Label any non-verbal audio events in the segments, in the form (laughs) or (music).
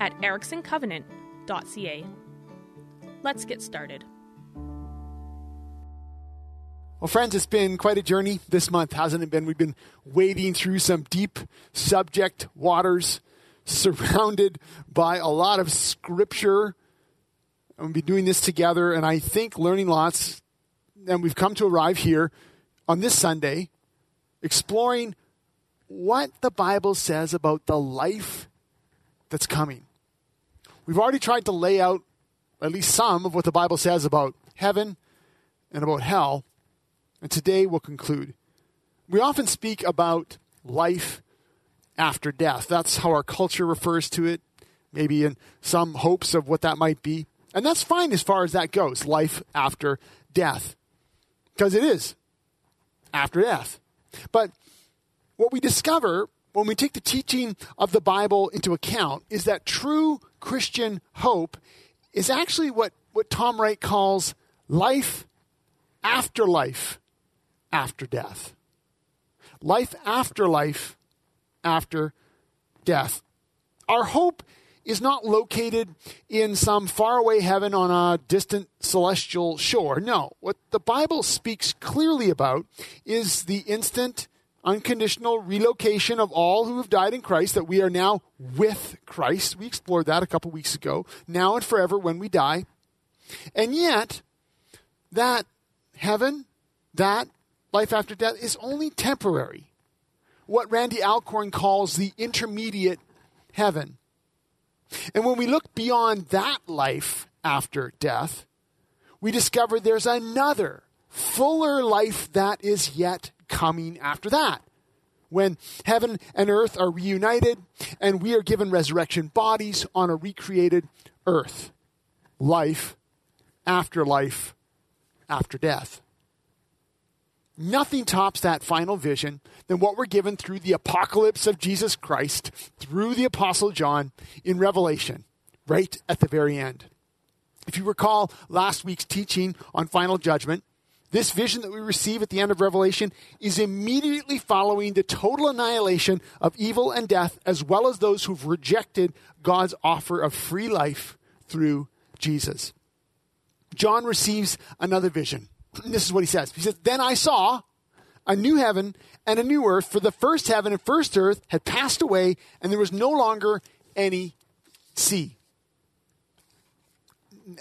at ericksoncovenant.ca. Let's get started. Well, friends, it's been quite a journey this month, hasn't it been? We've been wading through some deep subject waters, surrounded by a lot of scripture. And we'll be doing this together, and I think learning lots. And we've come to arrive here on this Sunday, exploring what the Bible says about the life that's coming. We've already tried to lay out at least some of what the Bible says about heaven and about hell, and today we'll conclude. We often speak about life after death. That's how our culture refers to it, maybe in some hopes of what that might be. And that's fine as far as that goes life after death, because it is after death. But what we discover when we take the teaching of the Bible into account is that true Christian hope is actually what, what Tom Wright calls life after life after death. Life after life after death. Our hope is not located in some faraway heaven on a distant celestial shore. No, what the Bible speaks clearly about is the instant unconditional relocation of all who have died in Christ, that we are now with Christ. We explored that a couple weeks ago. Now and forever when we die. And yet, that heaven, that life after death is only temporary. What Randy Alcorn calls the intermediate heaven. And when we look beyond that life after death, we discover there's another fuller life that is yet coming after that. When heaven and earth are reunited and we are given resurrection bodies on a recreated earth. Life after life after death. Nothing tops that final vision than what we're given through the apocalypse of Jesus Christ, through the Apostle John in Revelation, right at the very end. If you recall last week's teaching on final judgment, this vision that we receive at the end of Revelation is immediately following the total annihilation of evil and death, as well as those who've rejected God's offer of free life through Jesus. John receives another vision. (clears throat) This is what he says. He says, Then I saw a new heaven and a new earth, for the first heaven and first earth had passed away, and there was no longer any sea.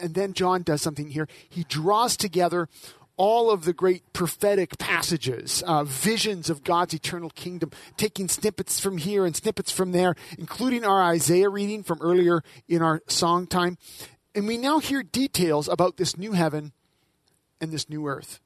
And then John does something here. He draws together all of the great prophetic passages, uh, visions of God's eternal kingdom, taking snippets from here and snippets from there, including our Isaiah reading from earlier in our song time. And we now hear details about this new heaven and this new earth.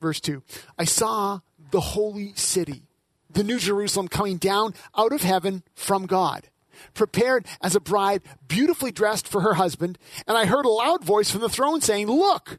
Verse 2 I saw the holy city, the new Jerusalem, coming down out of heaven from God prepared as a bride, beautifully dressed for her husband. And I heard a loud voice from the throne saying, Look,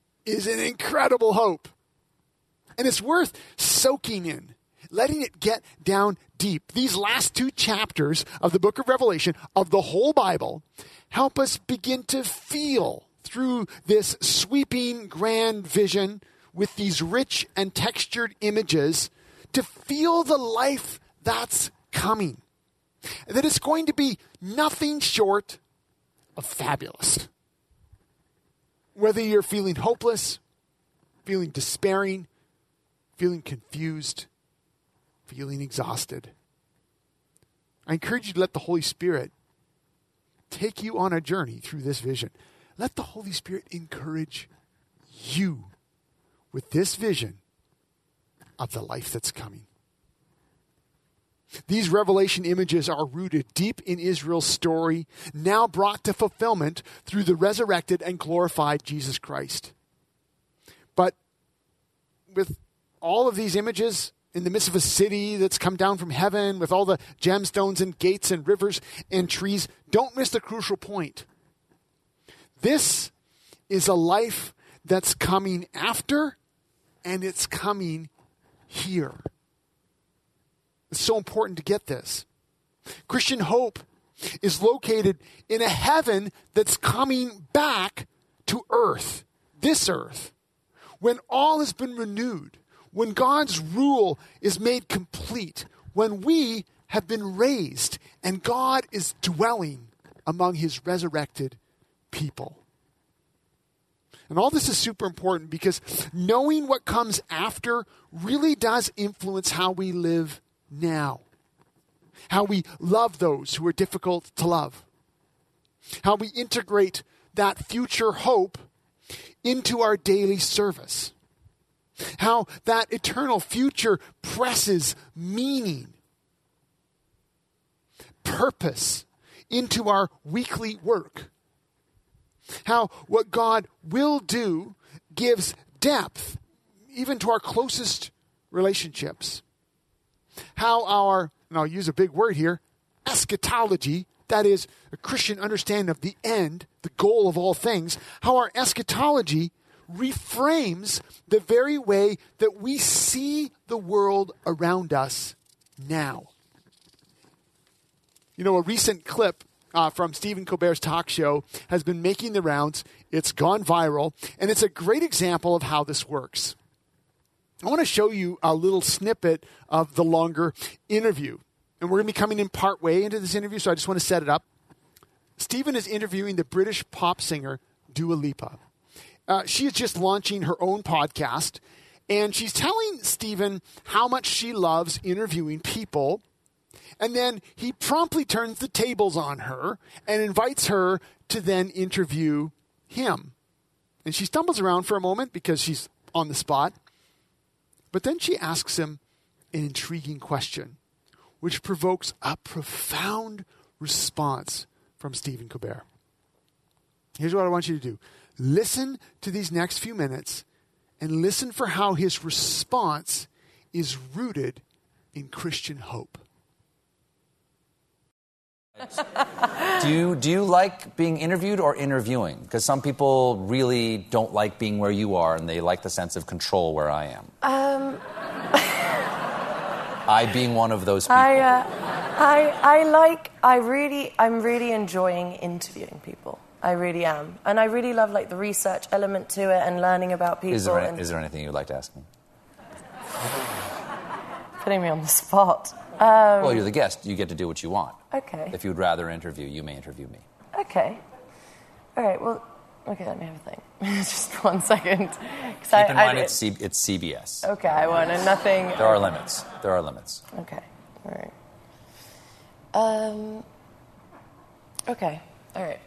is an incredible hope. And it's worth soaking in, letting it get down deep. These last two chapters of the book of Revelation, of the whole Bible, help us begin to feel through this sweeping grand vision with these rich and textured images to feel the life that's coming. That it's going to be nothing short of fabulous whether you're feeling hopeless, feeling despairing, feeling confused, feeling exhausted. I encourage you to let the Holy Spirit take you on a journey through this vision. Let the Holy Spirit encourage you with this vision of the life that's coming. These revelation images are rooted deep in Israel's story, now brought to fulfillment through the resurrected and glorified Jesus Christ. But with all of these images in the midst of a city that's come down from heaven with all the gemstones and gates and rivers and trees, don't miss the crucial point. This is a life that's coming after and it's coming here. It's so important to get this. Christian hope is located in a heaven that's coming back to earth, this earth, when all has been renewed, when God's rule is made complete, when we have been raised and God is dwelling among his resurrected people. And all this is super important because knowing what comes after really does influence how we live now. How we love those who are difficult to love. How we integrate that future hope into our daily service. How that eternal future presses meaning, purpose into our weekly work. How what God will do gives depth even to our closest relationships how our, and I'll use a big word here, eschatology, that is, a Christian understanding of the end, the goal of all things, how our eschatology reframes the very way that we see the world around us now. You know, a recent clip uh, from Stephen Colbert's talk show has been making the rounds. It's gone viral, and it's a great example of how this works. I want to show you a little snippet of the longer interview. And we're going to be coming in part way into this interview, so I just want to set it up. Stephen is interviewing the British pop singer Dua Lipa. Uh, she is just launching her own podcast, and she's telling Stephen how much she loves interviewing people. And then he promptly turns the tables on her and invites her to then interview him. And she stumbles around for a moment because she's on the spot. But then she asks him an intriguing question, which provokes a profound response from Stephen Colbert. Here's what I want you to do listen to these next few minutes and listen for how his response is rooted in Christian hope. (laughs) do you do you like being interviewed or interviewing? Because some people really don't like being where you are, and they like the sense of control where I am. Um. (laughs) I being one of those people. I, uh, I, I like. I really, I'm really enjoying interviewing people. I really am, and I really love like the research element to it and learning about people. Is there, and... is there anything you'd like to ask me? (laughs) Putting me on the spot. Um, well, you're the guest. You get to do what you want. Okay. If you would rather interview, you may interview me. Okay. All right. Well, okay. Let me have a think. (laughs) Just one second. Keep I, in mind, I, it's, C- it's CBS. Okay. I wanted nothing. There are limits. There are limits. Okay. All right. Um. Okay. All right.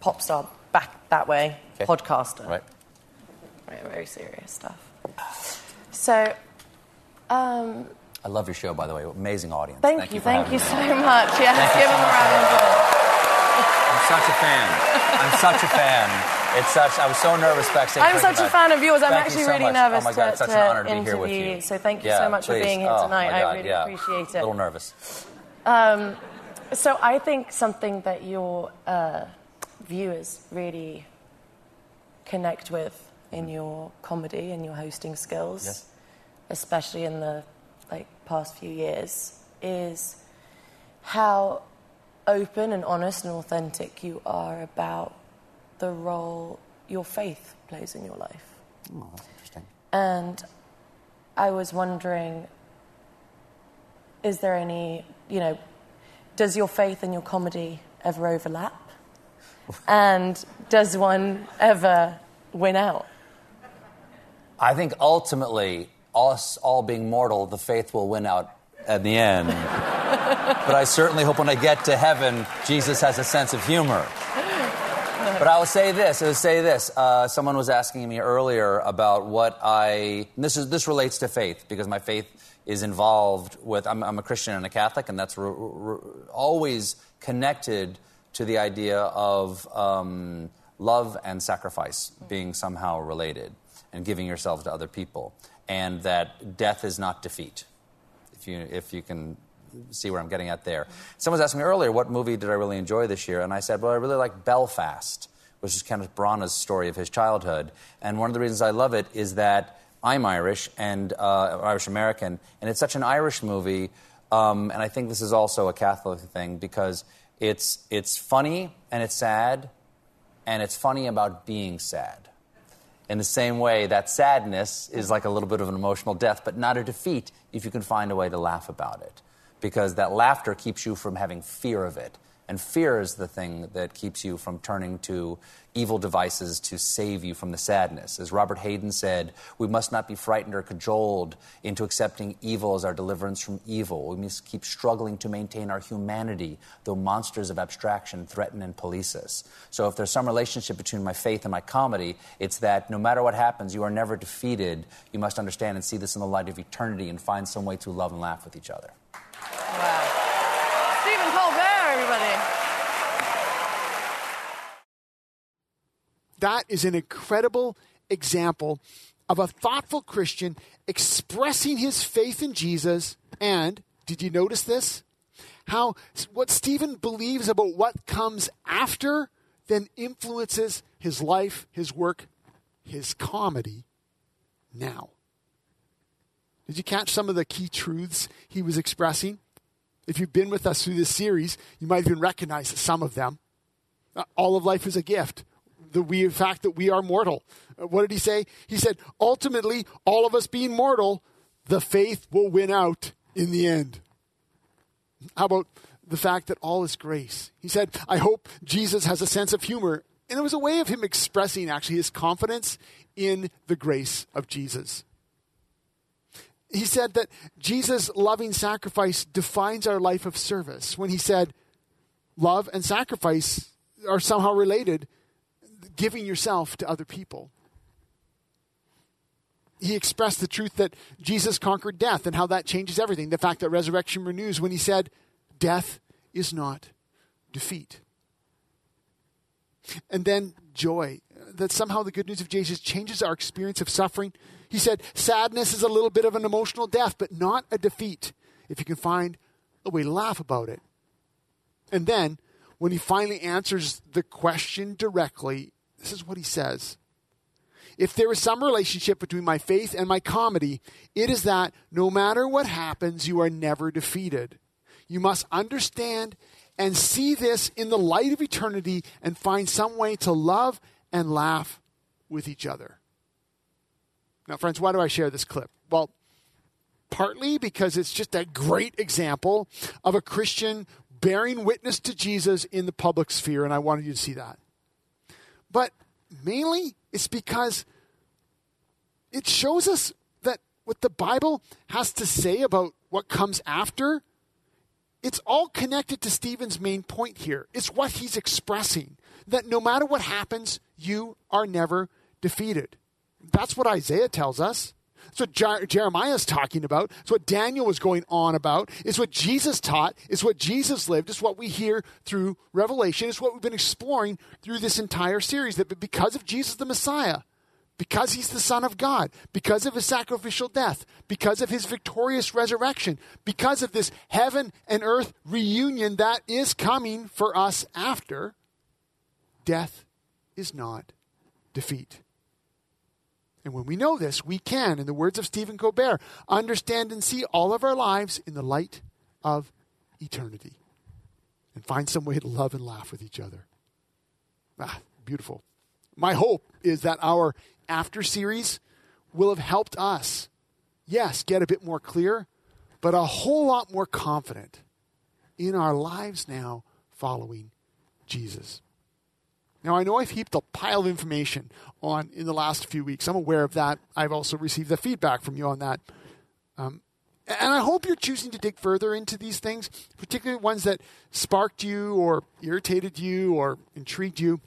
Pop star back that way. Okay. Podcaster. Right. Right. Very serious stuff. So, um, I love your show, by the way. Amazing audience. Thank, thank you, you thank you me. so much. Yes, give them a round of applause. I'm such a fan. I'm such a fan. It's such. I was so nervous backstage. I'm such a fan of yours. I'm thank actually so really much. nervous oh my God, to, it's such an honor to be interview here with you. you. So thank you yeah, so much please. for being here oh, tonight. God, I really yeah. appreciate it. A little nervous. Um, so I think something that your uh, viewers really connect with in your comedy and your hosting skills, yes. Especially in the like past few years, is how open and honest and authentic you are about the role your faith plays in your life. Oh, that's interesting. And I was wondering is there any, you know, does your faith and your comedy ever overlap? (laughs) and does one ever win out? I think ultimately, us all being mortal, the faith will win out at the end. but I certainly hope when I get to heaven, Jesus has a sense of humor. But I will say this. I will say this. Uh, someone was asking me earlier about what I. This is this relates to faith because my faith is involved with. I'm, I'm a Christian and a Catholic, and that's re, re, always connected to the idea of um, love and sacrifice being somehow related, and giving yourself to other people, and that death is not defeat. If you if you can see where I'm getting at there. Someone was asking me earlier, what movie did I really enjoy this year? And I said, well, I really like Belfast, which is Kenneth Branagh's story of his childhood. And one of the reasons I love it is that I'm Irish and uh, Irish American, and it's such an Irish movie. Um, and I think this is also a Catholic thing because it's, it's funny and it's sad, and it's funny about being sad. In the same way, that sadness is like a little bit of an emotional death, but not a defeat if you can find a way to laugh about it because that laughter keeps you from having fear of it. And fear is the thing that keeps you from turning to evil devices to save you from the sadness. As Robert Hayden said, we must not be frightened or cajoled into accepting evil as our deliverance from evil. We must keep struggling to maintain our humanity, though monsters of abstraction threaten and police us. So if there's some relationship between my faith and my comedy, it's that no matter what happens, you are never defeated. You must understand and see this in the light of eternity and find some way to love and laugh with each other. Wow. Everybody. That is an incredible example of a thoughtful Christian expressing his faith in Jesus. And did you notice this? How what Stephen believes about what comes after then influences his life, his work, his comedy now. Did you catch some of the key truths he was expressing? If you've been with us through this series, you might even recognize some of them. Uh, all of life is a gift. The we, fact that we are mortal. Uh, what did he say? He said, ultimately, all of us being mortal, the faith will win out in the end. How about the fact that all is grace? He said, I hope Jesus has a sense of humor. And it was a way of him expressing actually his confidence in the grace of Jesus he said that Jesus' loving sacrifice defines our life of service. When he said love and sacrifice are somehow related, giving yourself to other people. He expressed the truth that Jesus conquered death and how that changes everything. The fact that resurrection renews when he said, Death is not defeat. And then joy, that somehow the good news of Jesus changes our experience of suffering he said, sadness is a little bit of an emotional death, but not a defeat if you can find a way to laugh about it. And then, when he finally answers the question directly, this is what he says. If there is some relationship between my faith and my comedy, it is that no matter what happens, you are never defeated. You must understand and see this in the light of eternity and find some way to love and laugh with each other. Now, friends, why do I share this clip? Well, partly because it's just a great example of a Christian bearing witness to Jesus in the public sphere, and I wanted you to see that. But mainly, it's because it shows us that what the Bible has to say about what comes after, it's all connected to Stephen's main point here. It's what he's expressing that no matter what happens, you are never defeated. That's what Isaiah tells us. It's what Jer- Jeremiah is talking about. It's what Daniel was going on about. It's what Jesus taught. It's what Jesus lived. It's what we hear through Revelation. It's what we've been exploring through this entire series. That because of Jesus the Messiah, because he's the Son of God, because of his sacrificial death, because of his victorious resurrection, because of this heaven and earth reunion that is coming for us after, death is not defeat. And when we know this, we can, in the words of Stephen Colbert, understand and see all of our lives in the light of eternity and find some way to love and laugh with each other. Ah, beautiful. My hope is that our after series will have helped us, yes, get a bit more clear, but a whole lot more confident in our lives now following Jesus. Now, I know I've heaped a pile of information on in the last few weeks. I'm aware of that. I've also received the feedback from you on that. Um, And I hope you're choosing to dig further into these things, particularly ones that sparked you or irritated you or intrigued you.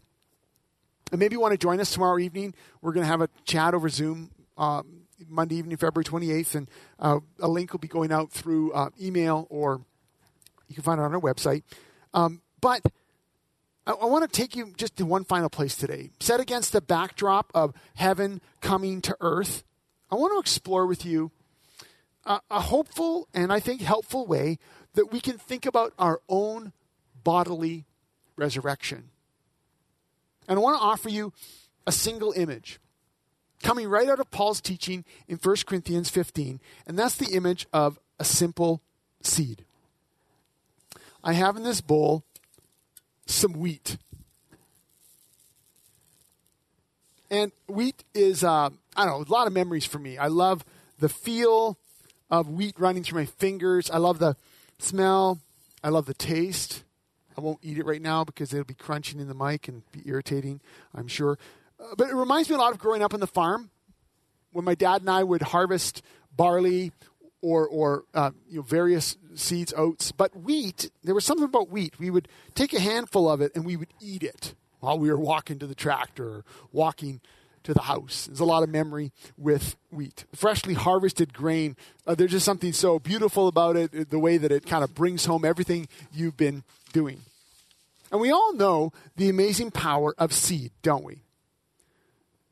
And maybe you want to join us tomorrow evening. We're going to have a chat over Zoom um, Monday evening, February 28th, and uh, a link will be going out through uh, email or you can find it on our website. Um, but I, I want to take you just to one final place today. Set against the backdrop of heaven coming to earth, I want to explore with you a, a hopeful and I think helpful way that we can think about our own bodily resurrection. And I want to offer you a single image coming right out of Paul's teaching in 1 Corinthians 15, and that's the image of a simple seed. I have in this bowl some wheat. And wheat is, uh, I don't know, a lot of memories for me. I love the feel of wheat running through my fingers. I love the smell. I love the taste. I won't eat it right now because it'll be crunching in the mic and be irritating, I'm sure. Uh, but it reminds me a lot of growing up on the farm when my dad and I would harvest barley or, or uh, you know, various seeds, oats. But wheat, there was something about wheat. We would take a handful of it and we would eat it while we were walking to the tractor or walking to the house. There's a lot of memory with wheat. Freshly harvested grain, uh, there's just something so beautiful about it, the way that it kind of brings home everything you've been doing. And we all know the amazing power of seed, don't we?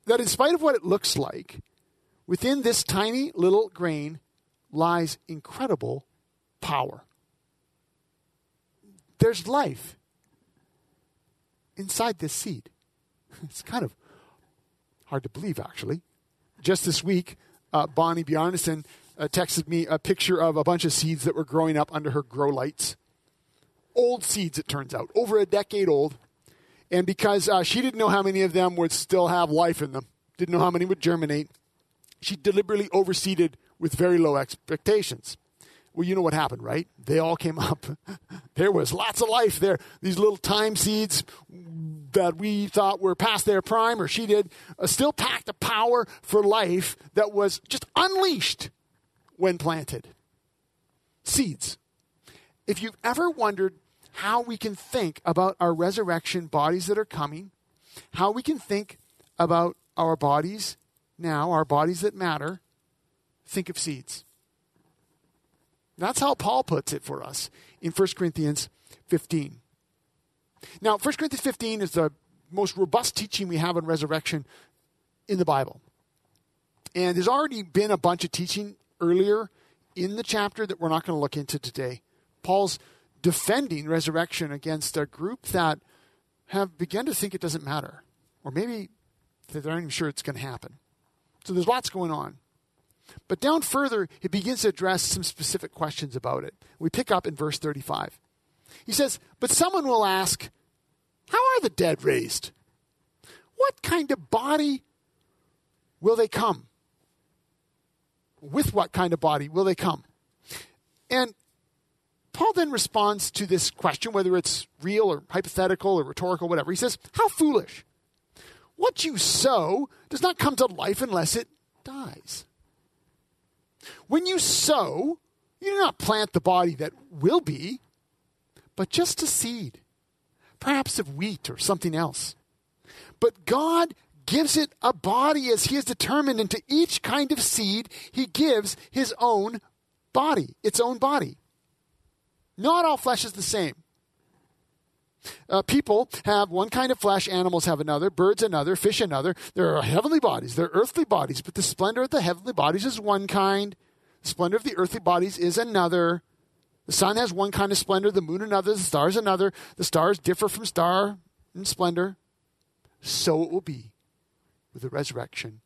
That in spite of what it looks like, within this tiny little grain lies incredible power. There's life inside this seed. (laughs) It's kind of hard to believe, actually. Just this week, uh, Bonnie Bjarnason uh, texted me a picture of a bunch of seeds that were growing up under her grow lights. Old seeds, it turns out, over a decade old. And because uh, she didn't know how many of them would still have life in them, didn't know how many would germinate, she deliberately overseeded with very low expectations. Well, you know what happened, right? They all came (laughs) up. there was lots of life there. These little time seeds that we thought were past their prime, or she did, uh, still packed a power for life that was just unleashed when planted. Seeds. If you've ever wondered how we can think about our resurrection bodies that are coming, how we can think about our bodies now, our bodies that matter, think of seeds. That's how Paul puts it for us in 1 Corinthians 15. Now, 1 Corinthians 15 is the most robust teaching we have on resurrection in the Bible. And there's already been a bunch of teaching earlier in the chapter that we're not going to look into today. Paul's defending resurrection against a group that have begun to think it doesn't matter, or maybe they're not even sure it's going to happen. So there's lots going on. But down further, he begins to address some specific questions about it. We pick up in verse 35. He says, But someone will ask, How are the dead raised? What kind of body will they come? With what kind of body will they come? And Paul then responds to this question, whether it's real or hypothetical or rhetorical, whatever. He says, How foolish! What you sow does not come to life unless it dies. When you sow, you do not plant the body that will be, but just a seed, perhaps of wheat or something else. But God gives it a body as He has determined, and to each kind of seed, He gives His own body, its own body. Not all flesh is the same. Uh, people have one kind of flesh, animals have another, birds another, fish another. There are heavenly bodies, there are earthly bodies, but the splendor of the heavenly bodies is one kind, the splendor of the earthly bodies is another. The sun has one kind of splendor, the moon another, the stars another. The stars differ from star in splendor. So it will be with the resurrection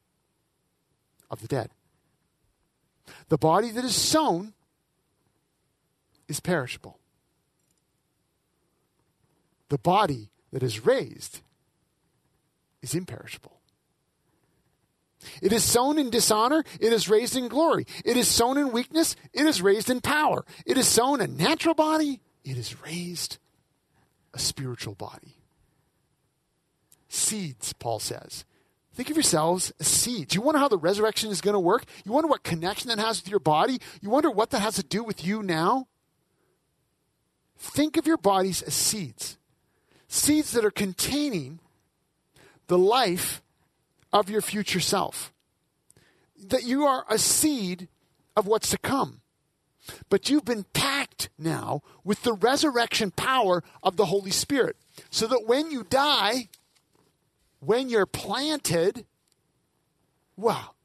of the dead. The body that is sown is perishable the body that is raised is imperishable. It is sown in dishonor, it is raised in glory. It is sown in weakness, it is raised in power. It is sown a natural body, it is raised a spiritual body. Seeds, Paul says, Think of yourselves as seeds. You wonder how the resurrection is going to work? You wonder what connection that has with your body? You wonder what that has to do with you now? Think of your bodies as seeds. Seeds that are containing the life of your future self. That you are a seed of what's to come. But you've been packed now with the resurrection power of the Holy Spirit. So that when you die, when you're planted, wow,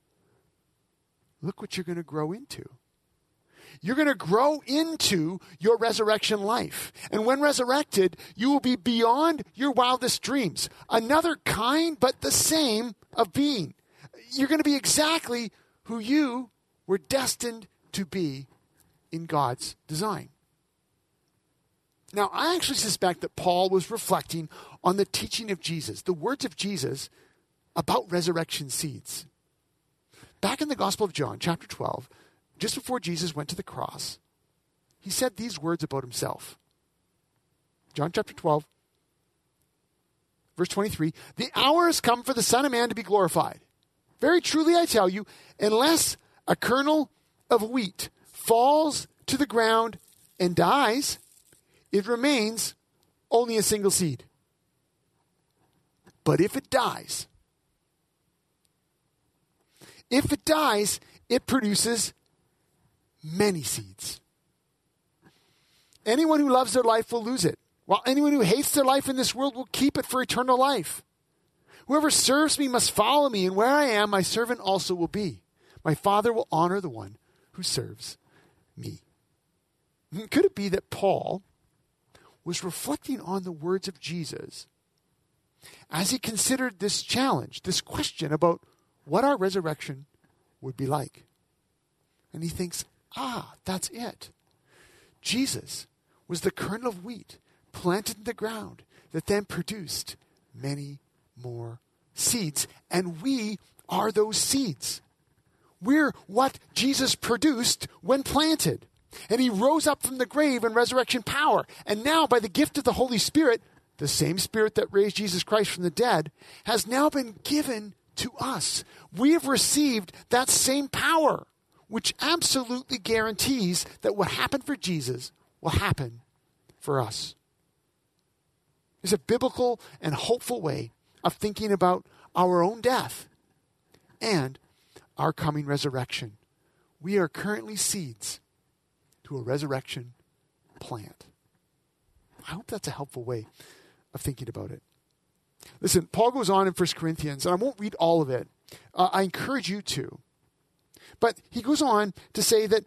look what you're going to grow into. You're going to grow into your resurrection life. And when resurrected, you will be beyond your wildest dreams. Another kind, but the same of being. You're going to be exactly who you were destined to be in God's design. Now, I actually suspect that Paul was reflecting on the teaching of Jesus, the words of Jesus about resurrection seeds. Back in the Gospel of John, chapter 12, just before Jesus went to the cross, he said these words about himself. John chapter 12, verse 23 The hour has come for the Son of Man to be glorified. Very truly, I tell you, unless a kernel of wheat falls to the ground and dies, it remains only a single seed. But if it dies, if it dies, it produces many seeds. Anyone who loves their life will lose it, while anyone who hates their life in this world will keep it for eternal life. Whoever serves me must follow me, and where I am, my servant also will be. My Father will honor the one who serves me. Could it be that Paul was reflecting on the words of Jesus as he considered this challenge, this question about what our resurrection would be like? And he thinks, ah, that's it. Jesus was the kernel of wheat planted in the ground that then produced many more seeds. And we are those seeds. We're what Jesus produced when planted. And he rose up from the grave in resurrection power. And now, by the gift of the Holy Spirit, the same Spirit that raised Jesus Christ from the dead, has now been given to us. We have received that same power, which absolutely guarantees that what happened for Jesus will happen for us. It's a biblical and hopeful way of thinking about our own death and our coming resurrection. We are currently seeds to a resurrection plant. I hope that's a helpful way of thinking about it. Listen, Paul goes on in 1 Corinthians, and I won't read all of it. Uh, I encourage you to. But he goes on to say that,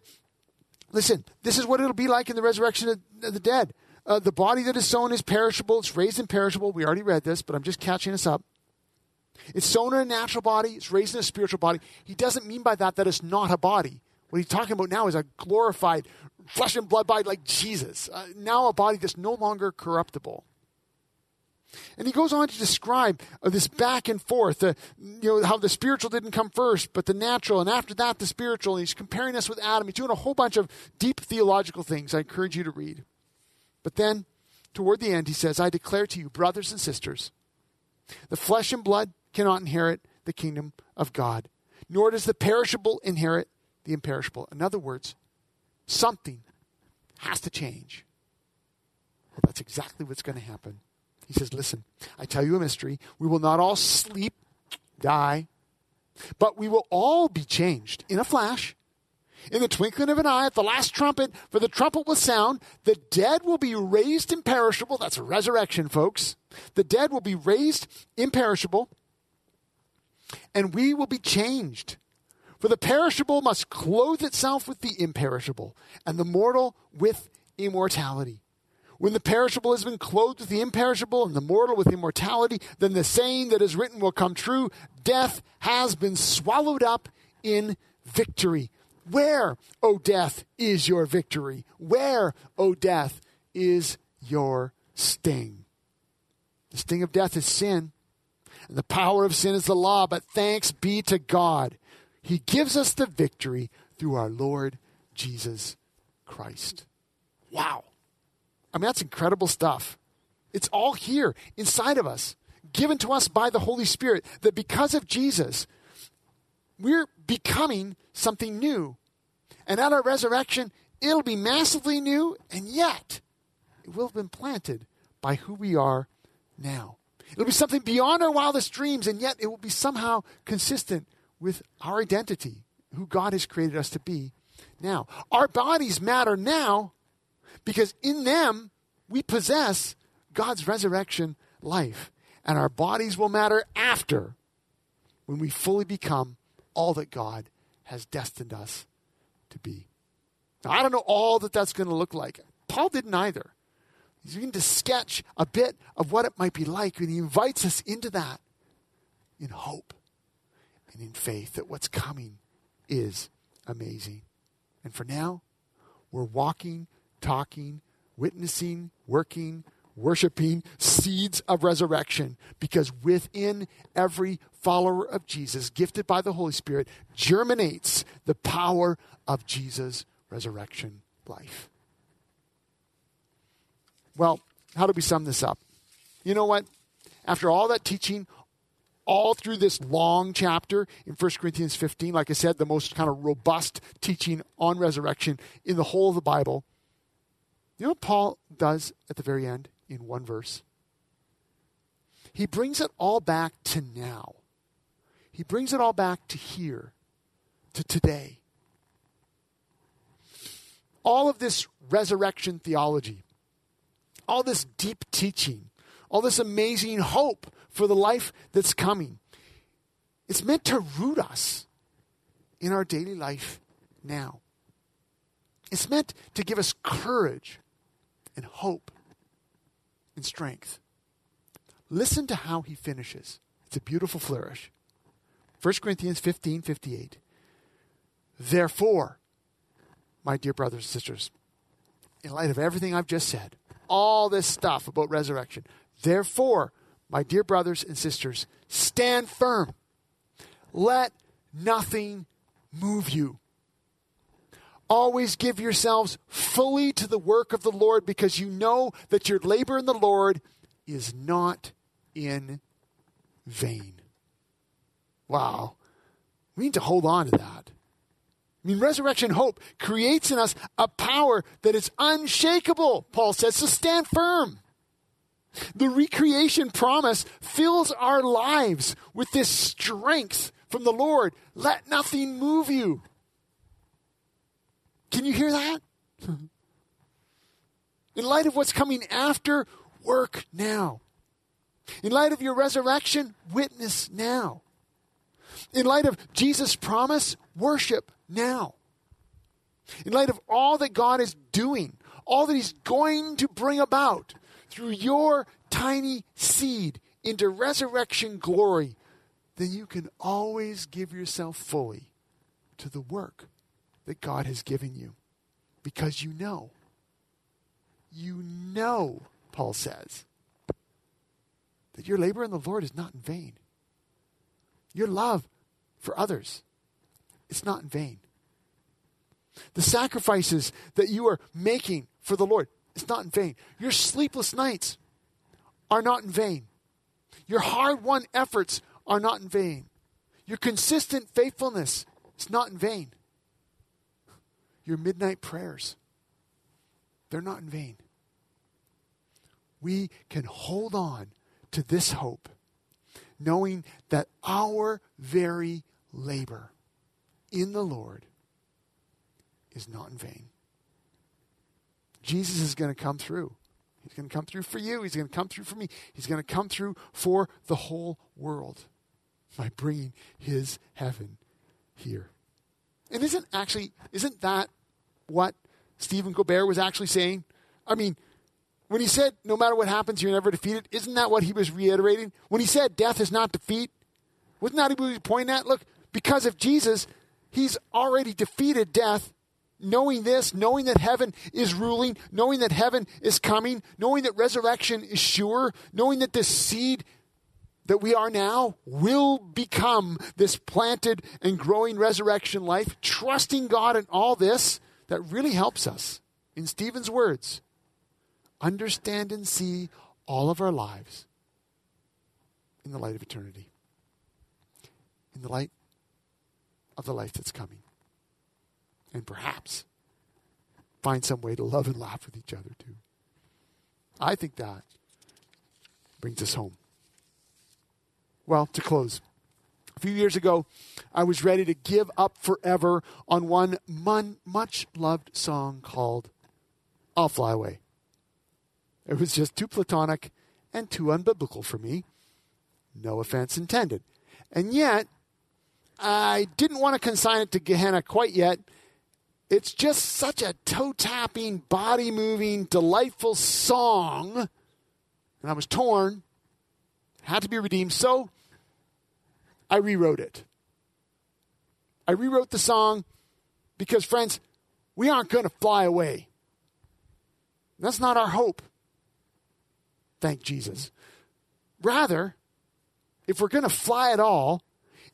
listen, this is what it'll be like in the resurrection of the dead. Uh, the body that is sown is perishable, it's raised imperishable. We already read this, but I'm just catching us up. It's sown in a natural body, it's raised in a spiritual body. He doesn't mean by that that it's not a body. What he's talking about now is a glorified flesh and blood body like Jesus. Uh, now a body that's no longer corruptible. And he goes on to describe uh, this back and forth, uh, you know, how the spiritual didn't come first, but the natural, and after that, the spiritual. And he's comparing us with Adam. He's doing a whole bunch of deep theological things I encourage you to read. But then, toward the end, he says, I declare to you, brothers and sisters, the flesh and blood cannot inherit the kingdom of God, nor does the perishable inherit the imperishable. In other words, something has to change. Well, that's exactly what's going to happen. He says, Listen, I tell you a mystery. We will not all sleep, die, but we will all be changed in a flash, in the twinkling of an eye, at the last trumpet, for the trumpet will sound. The dead will be raised imperishable. That's a resurrection, folks. The dead will be raised imperishable, and we will be changed. For the perishable must clothe itself with the imperishable, and the mortal with immortality. When the perishable has been clothed with the imperishable, and the mortal with immortality, then the saying that is written will come true death has been swallowed up in victory. Where, O death, is your victory? Where, O death, is your sting? The sting of death is sin, and the power of sin is the law, but thanks be to God he gives us the victory through our Lord Jesus Christ. Wow. I mean, that's incredible stuff. It's all here inside of us. given to us by the Holy Spirit that because of Jesus, we're becoming something new. And at our resurrection, it'll be massively new, and yet it will have been planted by who we are now. It'll be something beyond our wildest dreams, and yet it will be somehow consistent with our identity, who God has created us to be now. Our bodies matter now because in them we possess God's resurrection life. And our bodies will matter after when we fully become all that God has destined us to be. Now, I don't know all that that's going to look like. Paul didn't either. He's beginning to sketch a bit of what it might be like, and he invites us into that in hope and in faith that what's coming is amazing. And for now, we're walking, talking, witnessing, working, worshiping seeds of resurrection because within every follower of Jesus, gifted by the Holy Spirit, germinates the power of Jesus' resurrection life. Well, how do we sum this up? You know what? After all that teaching, all through this long chapter in 1 Corinthians 15, like I said, the most kind of robust teaching on resurrection in the whole of the Bible. You know what Paul does at the very end in one verse? He brings it all back to now. He brings it all back to here, to today. All of this resurrection theology, all this deep teaching, all this amazing hope for the life that's coming. It's meant to root us in our daily life now. It's meant to give us courage and hope and strength. Listen to how he finishes. It's a beautiful flourish. 1 Corinthians 15 58. Therefore, my dear brothers and sisters, in light of everything I've just said, all this stuff about resurrection, therefore, my dear brothers and sisters, stand firm. Let nothing move you. Always give yourselves fully to the work of the Lord because you know that your labor in the Lord is not in vain. Wow. We need to hold on to that. I mean, resurrection hope creates in us a power that is unshakable, Paul says, so stand firm. The recreation promise fills our lives with this strength from the Lord. Let nothing move you. Can you hear that? (laughs) In light of what's coming after, work now. In light of your resurrection, witness now. In light of Jesus' promise, worship now. In light of all that God is doing, all that He's going to bring about, through your tiny seed into resurrection glory, then you can always give yourself fully to the work that God has given you. Because you know, you know, Paul says, that your labor in the Lord is not in vain. Your love for others, it's not in vain. The sacrifices that you are making for the Lord, is not in vain. Your sleepless nights are not in vain. Your hard won efforts are not in vain. Your consistent faithfulness is not in vain. Your midnight prayers, they're not in vain. We can hold on to this hope, knowing that our very labor in the Lord is not in vain. Jesus is going to come through. He's going to come through for you. He's going to come through for me. He's going to come through for the whole world by bringing his heaven here. And isn't actually, isn't that what Stephen Colbert was actually saying? I mean, when he said, no matter what happens, you're never defeated, isn't that what he was reiterating? When he said, death is not defeat, wasn't that he was pointing at? Look, because of Jesus, he's already defeated death knowing this, knowing that heaven is ruling, knowing that heaven is coming, knowing that resurrection is sure, knowing that this seed that we are now will become this planted and growing resurrection life, trusting God in all this, that really helps us. In Stephen's words, understand and see all of our lives in the light of eternity, in the light of the life that's coming. And perhaps find some way to love and laugh with each other too. I think that brings us home. Well, to close, a few years ago, I was ready to give up forever on one mon- much loved song called I'll Fly Away. It was just too platonic and too unbiblical for me. No offense intended. And yet, I didn't want to consign it to Gehenna quite yet. It's just such a toe tapping, body moving, delightful song. And I was torn, had to be redeemed. So I rewrote it. I rewrote the song because, friends, we aren't going to fly away. That's not our hope. Thank Jesus. Rather, if we're going to fly at all,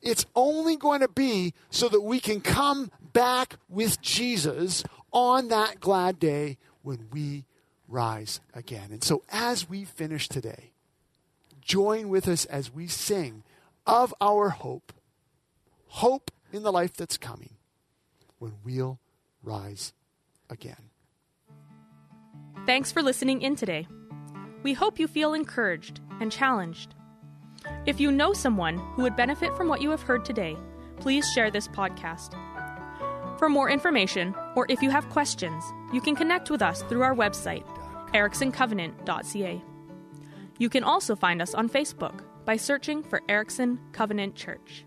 it's only going to be so that we can come back with Jesus on that glad day when we rise again. And so, as we finish today, join with us as we sing of our hope, hope in the life that's coming when we'll rise again. Thanks for listening in today. We hope you feel encouraged and challenged. If you know someone who would benefit from what you have heard today, please share this podcast. For more information, or if you have questions, you can connect with us through our website, ericksoncovenant.ca. You can also find us on Facebook by searching for Erickson Covenant Church.